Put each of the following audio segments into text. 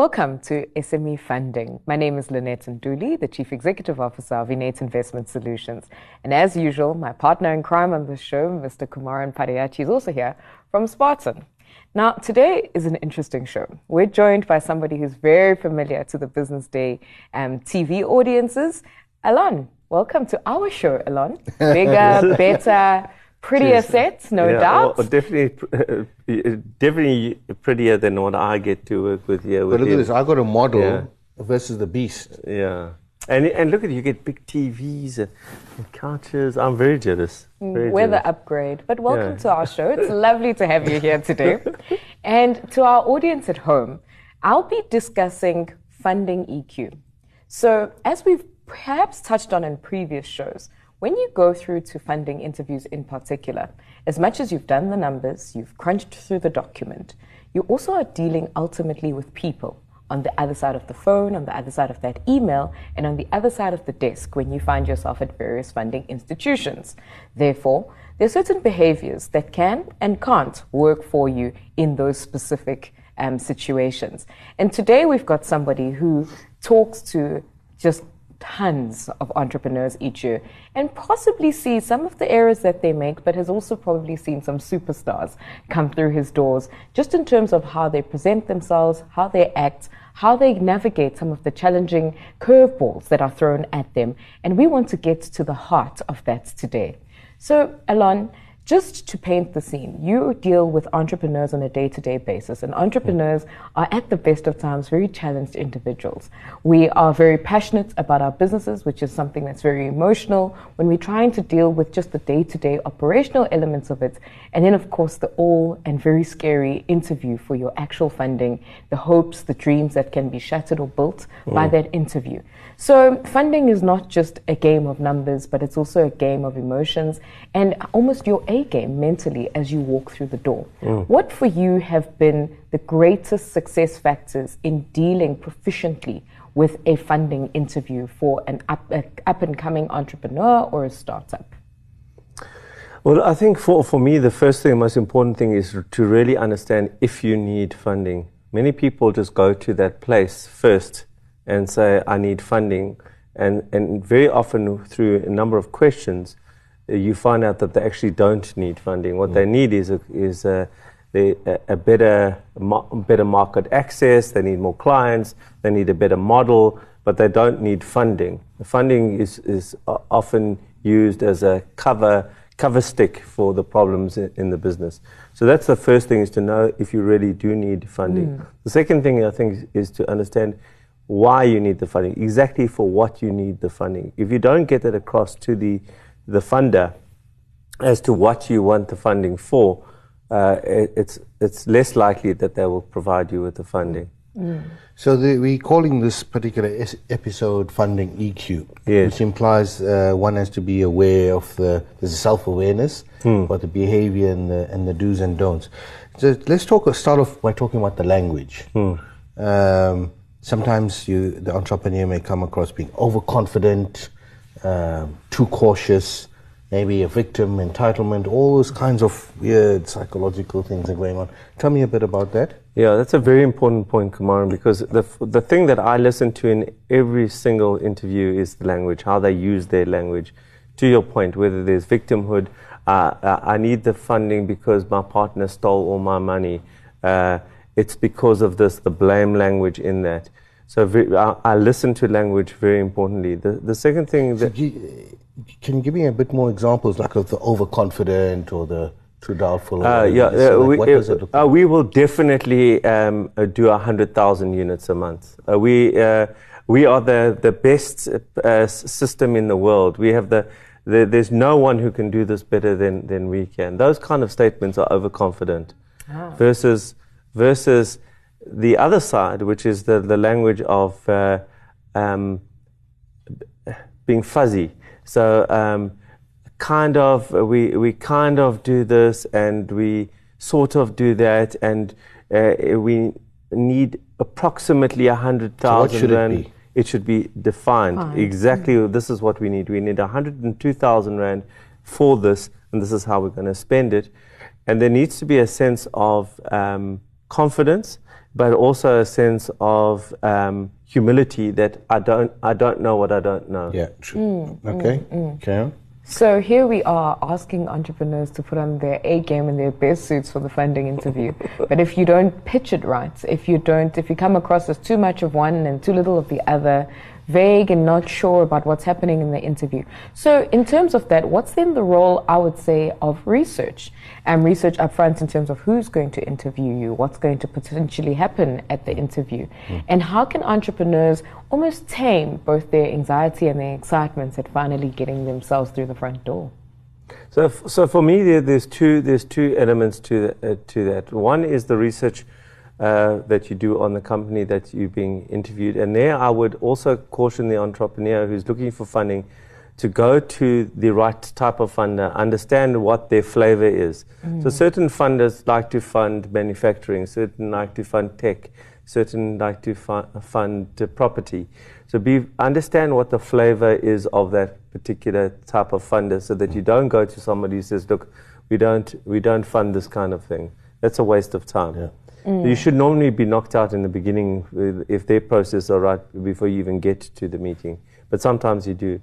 Welcome to SME Funding. My name is Lynette Ntuli, the Chief Executive Officer of Innate Investment Solutions. And as usual, my partner in crime on this show, Mr. Kumaran Padayachee, is also here from Spartan. Now, today is an interesting show. We're joined by somebody who's very familiar to the Business Day um, TV audiences. Alon, welcome to our show, Alon. Bigger, better, prettier sets, no yeah, doubt. Well, definitely, uh, definitely prettier than what I get to work with here. With But look you. at this. I got a model Yeah. versus the beast. Yeah. And, and look at you get big TVs and, and couches. I'm very jealous. Very We're the jealous. upgrade. But welcome Yeah. to our show. It's lovely to have you here today. and to our audience at home, I'll be discussing funding EQ. So, as we've perhaps touched on in previous shows, when you go through to funding interviews in particular, as much as you've done the numbers, you've crunched through the document, you also are dealing ultimately with people on the other side of the phone, on the other side of that email, and on the other side of the desk when you find yourself at various funding institutions. Therefore, there are certain behaviors that can and can't work for you in those specific um, situations. And today we've got somebody who talks to just tons of entrepreneurs each year and possibly sees some of the errors that they make, but has also probably seen some superstars come through his doors just in terms of how they present themselves, how they act, how they navigate some of the challenging curveballs that are thrown at them. And we want to get to the heart of that today. So, Alon, just to paint the scene, you deal with entrepreneurs on a day to day basis, and entrepreneurs are at the best of times very challenged individuals. We are very passionate about our businesses, which is something that's very emotional when we're trying to deal with just the day to day operational elements of it. And then, of course, the all and very scary interview for your actual funding, the hopes, the dreams that can be shattered or built by oh. that interview. So, funding is not just a game of numbers, but it's also a game of emotions and almost your A game mentally as you walk through the door. What for you have been the greatest success factors in dealing proficiently with a funding interview for an up, a up and coming entrepreneur or a startup? Well, I think for, for me, the first thing, most important thing is to really understand if you need funding. Many people just go to that place first and say, I need funding. And, and very often, through a number of questions, uh, you find out that they actually don't need funding. What they mm. need is a, is a, a, a better, ma- better market access, they need more clients, they need a better model, but they don't need funding. The funding is, is often used as a cover cover stick for the problems in, in the business. So that's the first thing is to know if you really do need funding. Mm. The second thing I think is, is to understand why you need the funding, exactly for what you need the funding. If you don't get that across to the the funder as to what you want the funding for, uh, it, it's it's less likely that they will provide you with the funding. So the, we're calling this particular es- episode funding EQ, Yes. which implies uh, one has to be aware of the there's a self-awareness about the behavior and the, and the do's and don'ts. So let's talk. Start off by talking about the language. Um, sometimes you, the entrepreneur may come across being overconfident, um, too cautious, maybe a victim, entitlement, all those kinds of weird psychological things are going on. Tell me a bit about that. Yeah, that's a very important point, Kumaran, because the, f- the thing that I listen to in every single interview is the language, how they use their language. To your point, whether there's victimhood, uh, uh, I need the funding because my partner stole all my money. Uh, it's because of this, the blame language in that. So ve- I, I listen to language very importantly. The, the second thing that. Gi- Can you give me a bit more examples, like of the overconfident or the too doubtful? Uh, yeah, this, uh, like we, what does it look uh, we will definitely um, uh, do 100,000 units a month. Uh, we, uh, we are the, the best uh, system in the world. We have the, the, there's no one who can do this better than, than we can. Those kind of statements are overconfident versus, versus the other side, which is the, the language of uh, um, being fuzzy. So um, kind of we we kind of do this and we sort of do that and uh, we need approximately a hundred thousand should it rand. be? It should be defined Fine. exactly. This is what we need. We need a hundred and two thousand rand for this, and this is how we're going to spend it. And there needs to be a sense of um, confidence but also a sense of um, humility that I don't, I don't know what I don't know. Yeah, true. Mm, mm, okay, mm. okay. So here we are asking entrepreneurs to put on their A game and their best suits for the funding interview. but if you don't pitch it right, if you don't, if you come across as too much of one and too little of the other, vague and not sure about what's happening in the interview. So, in terms of that, what's then the role, I would say, of research? And research upfront in terms of who's going to interview you, what's going to potentially happen at the interview, mm. and how can entrepreneurs almost tame both their anxiety and their excitement at finally getting themselves through the front door? So, so for me, there, there's two there's two elements to uh, to that. One is the research uh, that you do on the company that you're being interviewed. And there, I would also caution the entrepreneur who's looking for funding to go to the right type of funder, understand what their flavor is. Mm. So, certain funders like to fund manufacturing, certain like to fund tech, certain like to fu- fund uh, property. So, be, understand what the flavor is of that particular type of funder so that you don't go to somebody who says, Look, we don't, we don't fund this kind of thing. That's a waste of time. Yeah. Mm. You should normally be knocked out in the beginning if their process are right before you even get to the meeting. But sometimes you do.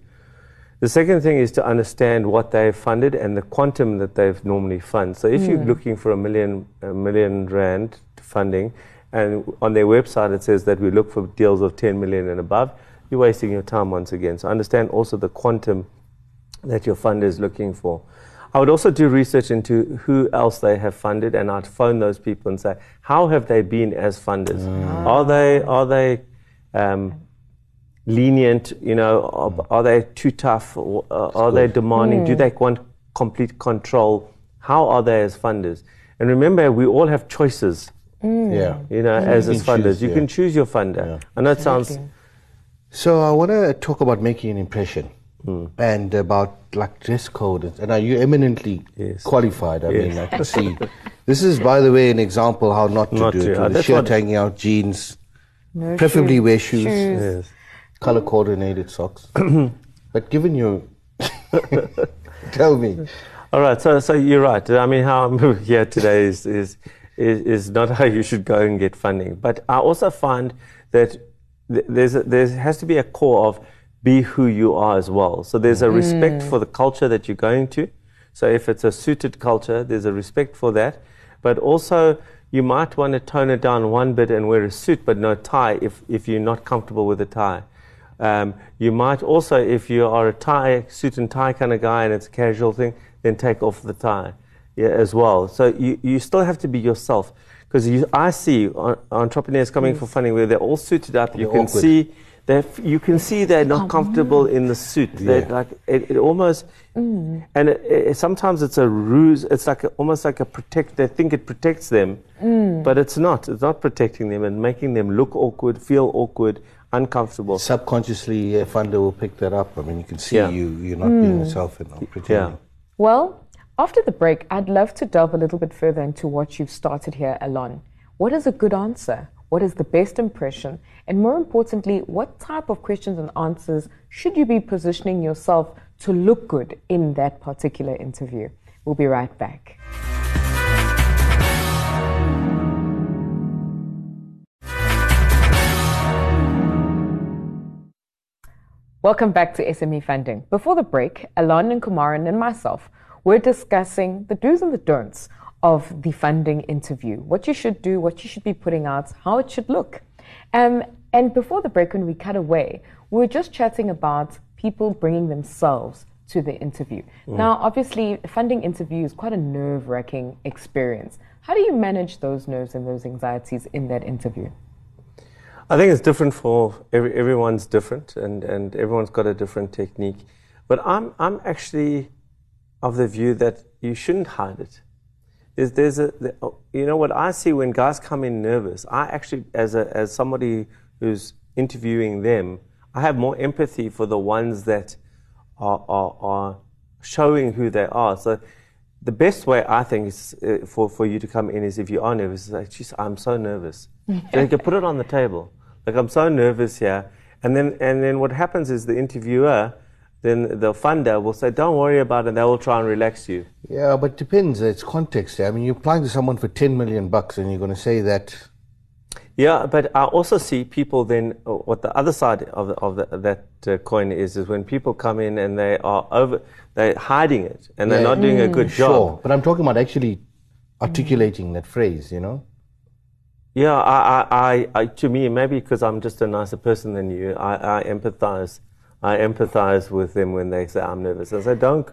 The second thing is to understand what they've funded and the quantum that they've normally funded. So if mm. you're looking for a million, a million rand funding, and on their website it says that we look for deals of 10 million and above, you're wasting your time once again. So understand also the quantum that your funder is looking for. I would also do research into who else they have funded, and I'd phone those people and say, how have they been as funders? Mm. Are they are they um, lenient? You know, are, are they too tough? Or, uh, are they demanding? Mm. Do they want complete control? How are they as funders? And remember, we all have choices. Mm. Yeah, you know, mm. as, as funders, choose, you yeah. can choose your funder. Yeah. I know it sounds. So I want to talk about making an impression. Mm. and about like dress code. And are you eminently yes. qualified? I yes. mean, I can see. This is, by the way, an example how not to not do to. it. With the shirt hanging out, jeans, no preferably shoes. wear shoes, shoes. Yes. color coordinated socks. but given you, tell me. All right, so so you're right. I mean, how I'm here today is is is, is not how you should go and get funding. But I also find that there's a, there has to be a core of be who you are as well. So there's a respect mm. for the culture that you're going to. So if it's a suited culture, there's a respect for that. But also, you might want to tone it down one bit and wear a suit but no tie if, if you're not comfortable with a tie. Um, you might also, if you are a tie, suit and tie kind of guy and it's a casual thing, then take off the tie yeah, as well. So you, you still have to be yourself. Because I see entrepreneurs coming mm. for funding where they're all suited up. you can awkward. see they you can see they're not comfortable in the suit. They're like it, it almost, mm. and it, it, sometimes it's a ruse. It's like a, almost like a protect. They think it protects them, mm. but it's not. It's not protecting them and making them look awkward, feel awkward, uncomfortable. Subconsciously, a funder will pick that up. I mean, you can see yeah. you. You're not mm. being yourself and not pretending. Yeah. Well, after the break, I'd love to delve a little bit further into what you've started here, Alon. What is a good answer? What is the best impression? And more importantly, what type of questions and answers should you be positioning yourself to look good in that particular interview? We'll be right back. Welcome back to SME Funding. Before the break, Alon and Kumaran and myself were discussing the do's and the don'ts of the funding interview, what you should do, what you should be putting out, how it should look. Um, and before the break, when we cut away, we were just chatting about people bringing themselves to the interview. Mm. Now, obviously, funding interview is quite a nerve wracking experience. How do you manage those nerves and those anxieties in that interview? I think it's different for every, everyone's different, and, and everyone's got a different technique. But I'm, I'm actually of the view that you shouldn't hide it is there's a you know what I see when guys come in nervous. I actually, as a as somebody who's interviewing them, I have more empathy for the ones that are are, are showing who they are. So the best way I think is uh, for for you to come in is if you are nervous, like, geez, I'm so nervous. so you can put it on the table. Like I'm so nervous here, and then and then what happens is the interviewer then the funder will say, don't worry about it, they will try and relax you. Yeah, but it depends. It's context. I mean, you're applying to someone for 10 million bucks and you're going to say that Yeah, but I also see people then, what the other side of, the, of the, that uh, coin is, is when people come in and they are over, they're hiding it and they're Yeah, not doing a good job. Sure, but I'm talking about actually articulating that phrase, you know? Yeah, I, I, I, I, to me, maybe because I'm just a nicer person than you, I, I empathize. I empathize with them when they say I'm nervous. I say, don't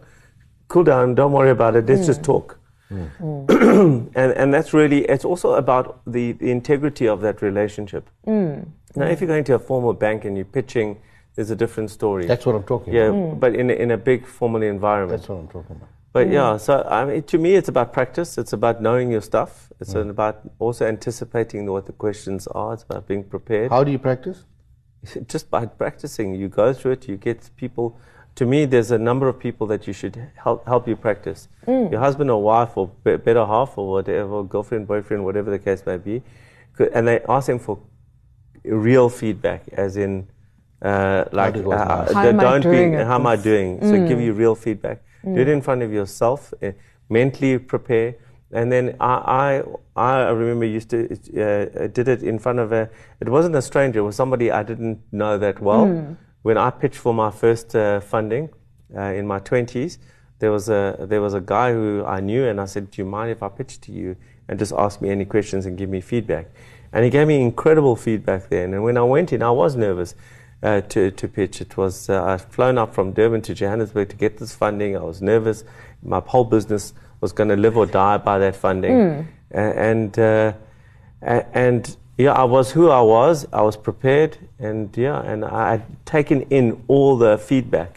cool down, don't worry about it. Let's just mm. talk. Mm. and and that's really it's also about the, the integrity of that relationship. Mm. Now, if you're going to a formal bank and you're pitching, there's a different story. That's what I'm talking yeah, about. but in a, in a big formal environment. That's what I'm talking about. But yeah, so I mean, to me, it's about practice. It's about knowing your stuff. It's about also anticipating what the questions are. It's about being prepared. How do you practice? Just by practicing, you go through it. You get people. To me, there's a number of people that you should help help you practice. Your husband or wife or be- better half or whatever, girlfriend, boyfriend, whatever the case may be, and they ask them for real feedback, as in. Uh, like, it uh. How they am I don't doing be, how am I this? doing? So give you real feedback. Do it in front of yourself, uh, mentally prepare. And then I, I, I remember used to uh, did it in front of a. It wasn't a stranger. It was somebody I didn't know that well. When I pitched for my first uh, funding uh, in my twenties, there was a there was a guy who I knew, and I said, "Do you mind if I pitch to you and just ask me any questions and give me feedback?" And he gave me incredible feedback then. And when I went in, I was nervous uh, to, to pitch. It was uh, I'd flown up from Durban to Johannesburg to get this funding. I was nervous. My whole business was going to live or die by that funding, A- and uh, and yeah, I was who I was. I was prepared, and yeah, and I had taken in all the feedback.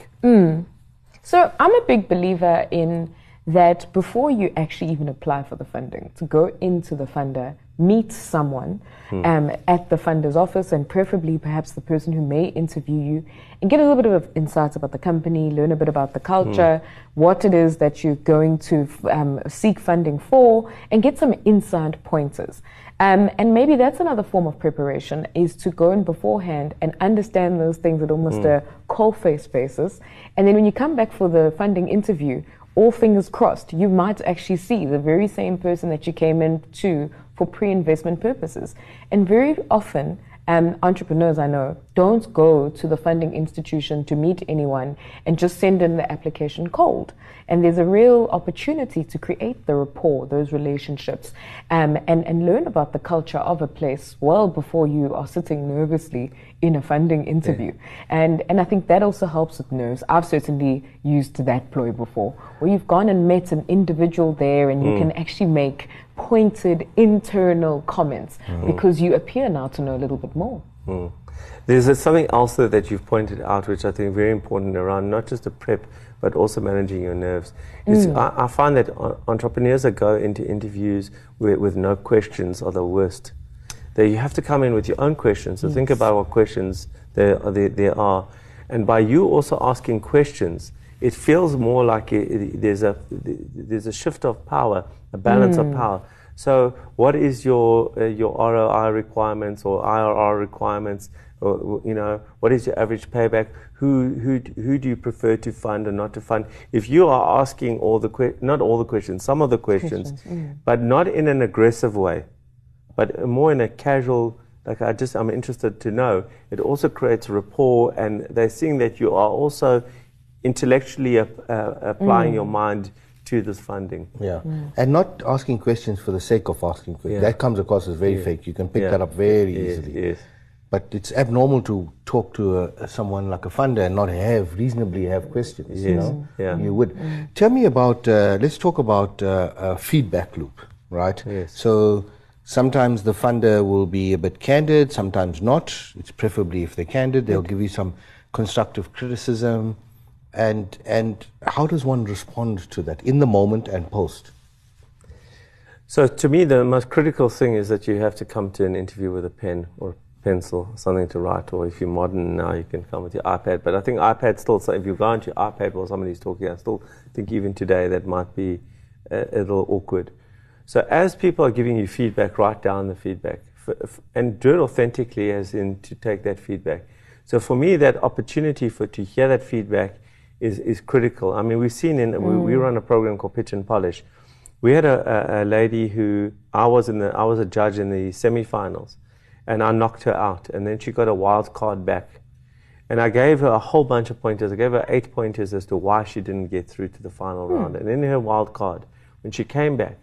So I'm a big believer in that before you actually even apply for the funding, to go into the funder, meet someone um, at the funder's office, and preferably perhaps the person who may interview you, and get a little bit of insights about the company, learn a bit about the culture, what it is that you're going to um, seek funding for, and get some inside pointers. Um, and maybe that's another form of preparation is to go in beforehand and understand those things at almost a coal-face basis. And then when you come back for the funding interview, all fingers crossed, you might actually see the very same person that you came in to for pre-investment purposes. And very often, um, entrepreneurs I know don't go to the funding institution to meet anyone and just send in the application cold. And there's a real opportunity to create the rapport, those relationships, um, and, and learn about the culture of a place well before you are sitting nervously in a funding interview. And, and I think that also helps with nerves. I've certainly used that ploy before, where you've gone and met an individual there and you hmm. can actually make pointed internal comments hmm. because you appear now to know a little bit more. Hmm. There's a, something else that you've pointed out, which I think is very important around not just the prep, but also managing your nerves. Is I, I find that entrepreneurs that go into interviews with, with no questions are the worst. That you have to come in with your own questions. So think about what questions there, are- there, there are. And by you also asking questions, it feels more like it, it- there's, a, there's a shift of power, a balance of hmm. power. So, what is your uh, your ROI requirements or IRR requirements? Or, you know, what is your average payback? Who who who do you prefer to fund and not to fund? If you are asking all the que- not all the questions, some of the questions, mm. but not in an aggressive way, but more in a casual. Like I just I'm interested to know. It also creates rapport, and they're seeing that you are also intellectually ap- uh, applying your mind to this funding. Yeah. And not asking questions for the sake of asking questions. Yeah. That comes across as very fake. You can pick Yeah. that up very Yes, easily. yes. But it's abnormal to talk to a, someone like a funder and not have reasonably have questions. You Yes, know, yeah. you would. Tell me about. Uh, let's talk about uh, a feedback loop, right? Yes. So sometimes the funder will be a bit candid, sometimes not. It's preferably if they're candid, they'll give you some constructive criticism. And and how does one respond to that in the moment and post? So to me, the most critical thing is that you have to come to an interview with a pen or pencil, something to write, or if you're modern now, you can come with your iPad. But I think iPad still, so if you go your iPad while somebody's talking, I still think even today that might be a, a little awkward. So as people are giving you feedback, write down the feedback and do it authentically, as in to take that feedback. So for me, that opportunity for to hear that feedback is, is critical. I mean, we've seen in we, we mm. run a program called Pitch and Polish. We had a, a, a lady who I was in the I was a judge in the semifinals, and I knocked her out. And then she got a wild card back. And I gave her a whole bunch of pointers. I gave her eight pointers as to why she didn't get through to the final hmm. round. And in her wild card, when she came back,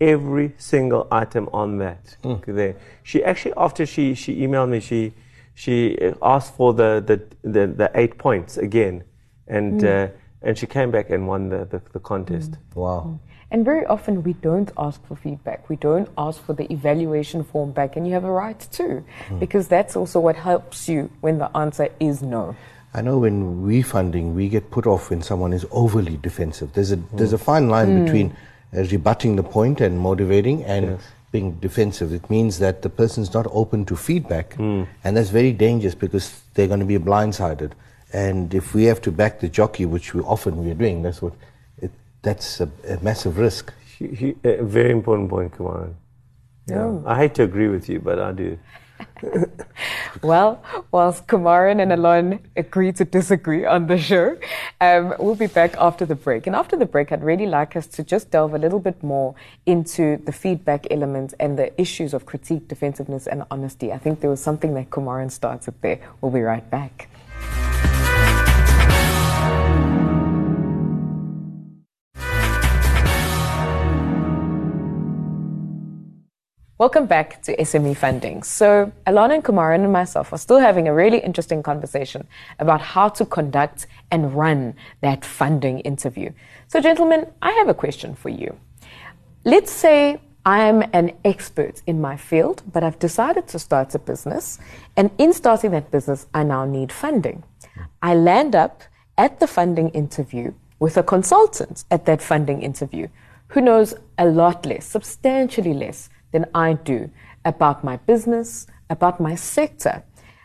every single item on that. Hmm. There, she actually after she she emailed me, she she asked for the the, the, the eight points again, and hmm. uh, and she came back and won the the, the contest. Hmm. Wow. And very often we don't ask for feedback. We don't ask for the evaluation form back, and you have a right to, because that's also what helps you when the answer is no. I know when we funding, we get put off when someone is overly defensive. There's a there's a fine line between rebutting the point and motivating and being defensive. It means that the person's not open to feedback, hmm. and that's very dangerous because they're going to be blindsided. And if we have to back the jockey, which we often we are doing, that's what it, that's a, a massive risk. He, he, a very important point, Kumaran. Yeah. Oh. I hate to agree with you, but I do. Well, whilst Kumaran and Alon agree to disagree on the show, um, we'll be back after the break. And after the break, I'd really like us to just delve a little bit more into the feedback element and the issues of critique, defensiveness, and honesty. I think there was something that Kumaran started there. We'll be right back. Welcome back to SME Funding. So, Alon and Kumaran and myself are still having a really interesting conversation about how to conduct and run that funding interview. So, gentlemen, I have a question for you. Let's say I'm an expert in my field, but I've decided to start a business, and in starting that business, I now need funding. I land up at the funding interview with a consultant at that funding interview who knows a lot less, substantially less than I do about my business, about my sector.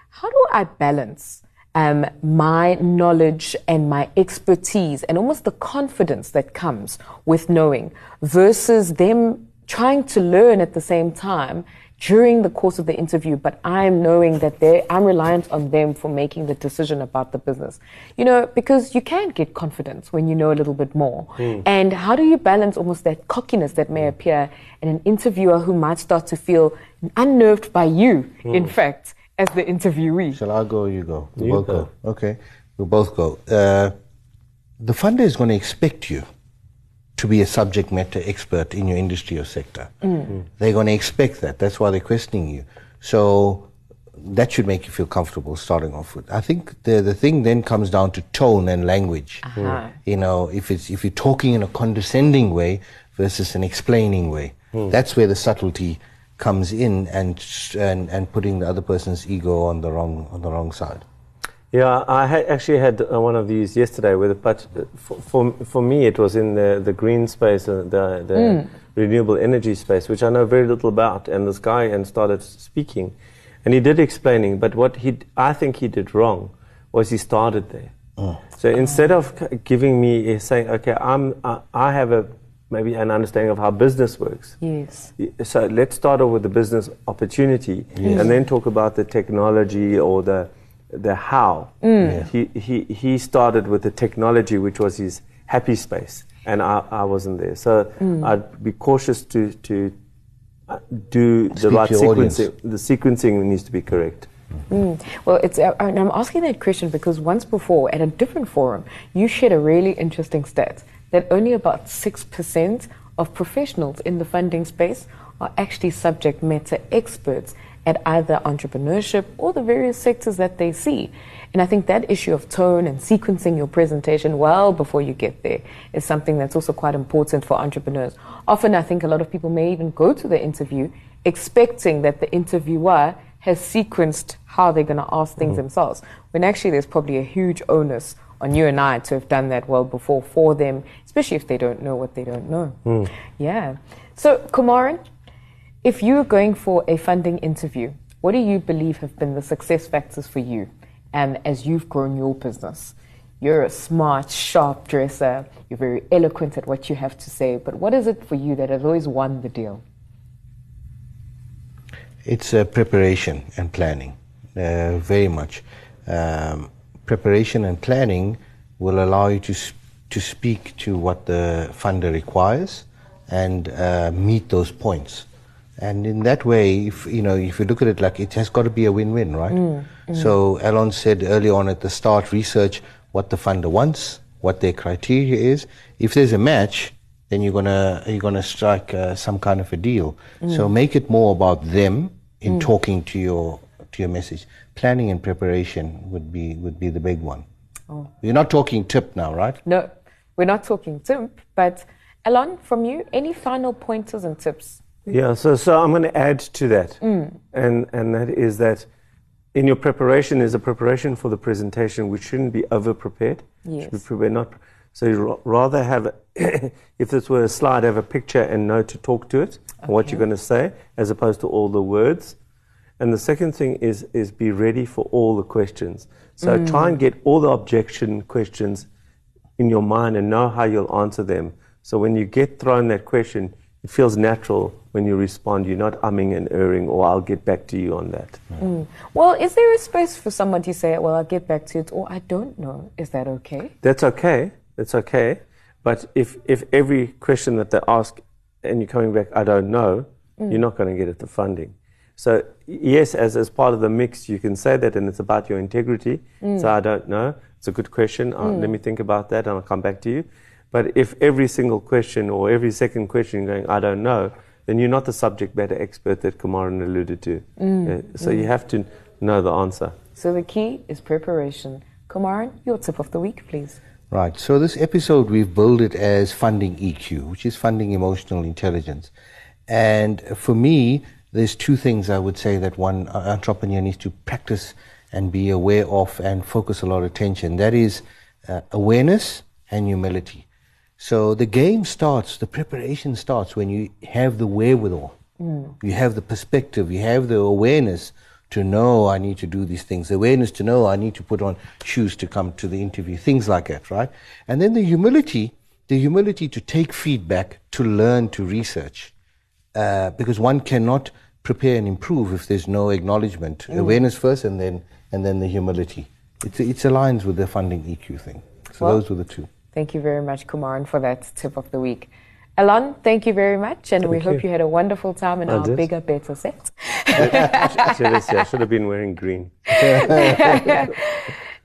How do I balance um, my knowledge and my expertise and almost the confidence that comes with knowing versus them trying to learn at the same time during the course of the interview, but I'm knowing that they, I'm reliant on them for making the decision about the business. You know, because you can get confidence when you know a little bit more. And how do you balance almost that cockiness that may appear in an interviewer who might start to feel unnerved by you, in fact, as the interviewee? Shall I go or you go? We You both go. go. Okay. We'll both go. Uh, the funder is going to expect you to be a subject matter expert in your industry or sector. Mm. They're going to expect that. That's why they're questioning you. So that should make you feel comfortable starting off with. I think the the thing then comes down to tone and language. Uh-huh. Mm. You know, if it's if you're talking in a condescending way versus an explaining way, mm. that's where the subtlety comes in and and and putting the other person's ego on the wrong on the wrong side. Yeah, I had actually had uh, one of these yesterday with, but uh, for, for for me it was in the the green space, uh, the the renewable energy space, which I know very little about. And this guy and started speaking, and he did explaining, but what he d- I think he did wrong was he started there. So instead of giving me uh, saying, okay, I'm I, I have a maybe an understanding of how business works. Yes. So let's start off with the business opportunity and then talk about the technology or the the how. He, he, he started with the technology, which was his happy space, and I, I wasn't there. So I'd be cautious to, to uh, do the right to audience. sequencing. The sequencing needs to be correct. Well, it's, uh, and I'm asking that question because once before at a different forum, you shared a really interesting stat that only about 6% of professionals in the funding space are actually subject matter experts at either entrepreneurship or the various sectors that they see. And I think that issue of tone and sequencing your presentation well before you get there is something that's also quite important for entrepreneurs. Often, I think a lot of people may even go to the interview expecting that the interviewer has sequenced how they're going to ask things mm-hmm. themselves, when actually there's probably a huge onus on you and I to have done that well before for them, especially if they don't know what they don't know. Hmm. Yeah. So, Kumaran, if you're going for a funding interview, what do you believe have been the success factors for you and as you've grown your business? You're a smart, sharp dresser, you're very eloquent at what you have to say, but what is it for you that has always won the deal? It's uh, preparation and planning, uh, very much. Um, preparation and planning will allow you to s- to speak to what the funder requires and uh, meet those points. And in that way, if you know, if you look at it like it has got to be a win-win, right? Mm, mm. So Alon said early on at the start, research what the funder wants, what their criteria is. If there's a match, then you're gonna you're gonna strike uh, some kind of a deal. Mm. So make it more about them in talking to your to your message. Planning and preparation would be would be the big one. Oh. You're not talking tip now, right? No, we're not talking tip. but Alon, from you, any final pointers and tips? Yeah, so, so I'm going to add to that. Mm. And, and that is that in your preparation, there's a preparation for the presentation which shouldn't be over prepared. Should be Yes. prepared, not, so you ra- rather have, a if this were a slide, have a picture and know to talk to it, what you're going to say, as opposed to all the words. And the second thing is, is be ready for all the questions. So mm. try and get all the objection questions in your mind and know how you'll answer them. So when you get thrown that question, it feels natural when you respond. You're not umming and erring, or I'll get back to you on that. Mm. Mm. Well, is there a space for someone to say, well, I'll get back to it, or I don't know? Is that okay? That's okay. That's okay. But if, if every question that they ask and you're coming back, I don't know, mm. you're not going to get at the funding. So, yes, as, as part of the mix, you can say that, and it's about your integrity. So, I don't know. It's a good question. Uh, let me think about that, and I'll come back to you. But if every single question or every second question you're going, I don't know, then you're not the subject matter expert that Kumaran alluded to. Uh, so, you have to know the answer. So the key is preparation. Kumaran, your tip of the week, please. Right. So this episode we've billed it as funding EQ, which is funding emotional intelligence. And for me, there's two things I would say that one uh, entrepreneur needs to practice and be aware of and focus a lot of attention. That is uh, awareness and humility. So the game starts, the preparation starts when you have the wherewithal, you have the perspective, you have the awareness to know I need to do these things, the awareness to know I need to put on shoes to come to the interview, things like that, right? And then the humility, the humility to take feedback, to learn, to research, uh, because one cannot prepare and improve if there's no acknowledgement. Awareness first, and then and then the humility. It it aligns with the funding EQ thing. So Well- those were the two. Thank you very much, Kumaran, for that tip of the week. Alon, thank you very much, and we Thank hope you. you had a wonderful time in I our did. bigger, better set. I should have- I should have been wearing green.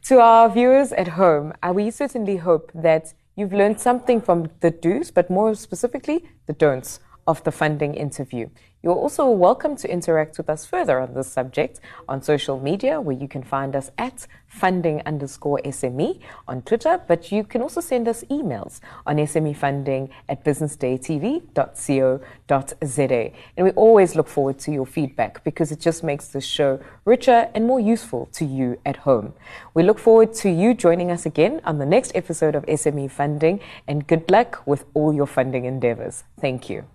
To our viewers at home, uh, we certainly hope that you've learned something from the do's, but more specifically, the don'ts of the funding interview. You're also welcome to interact with us further on this subject on social media, where you can find us at funding underscore SME on Twitter, but you can also send us emails on smefunding at businessdaytv.co.za. And we always look forward to your feedback because it just makes the show richer and more useful to you at home. We look forward to you joining us again on the next episode of SME Funding, and good luck with all your funding endeavors. Thank you.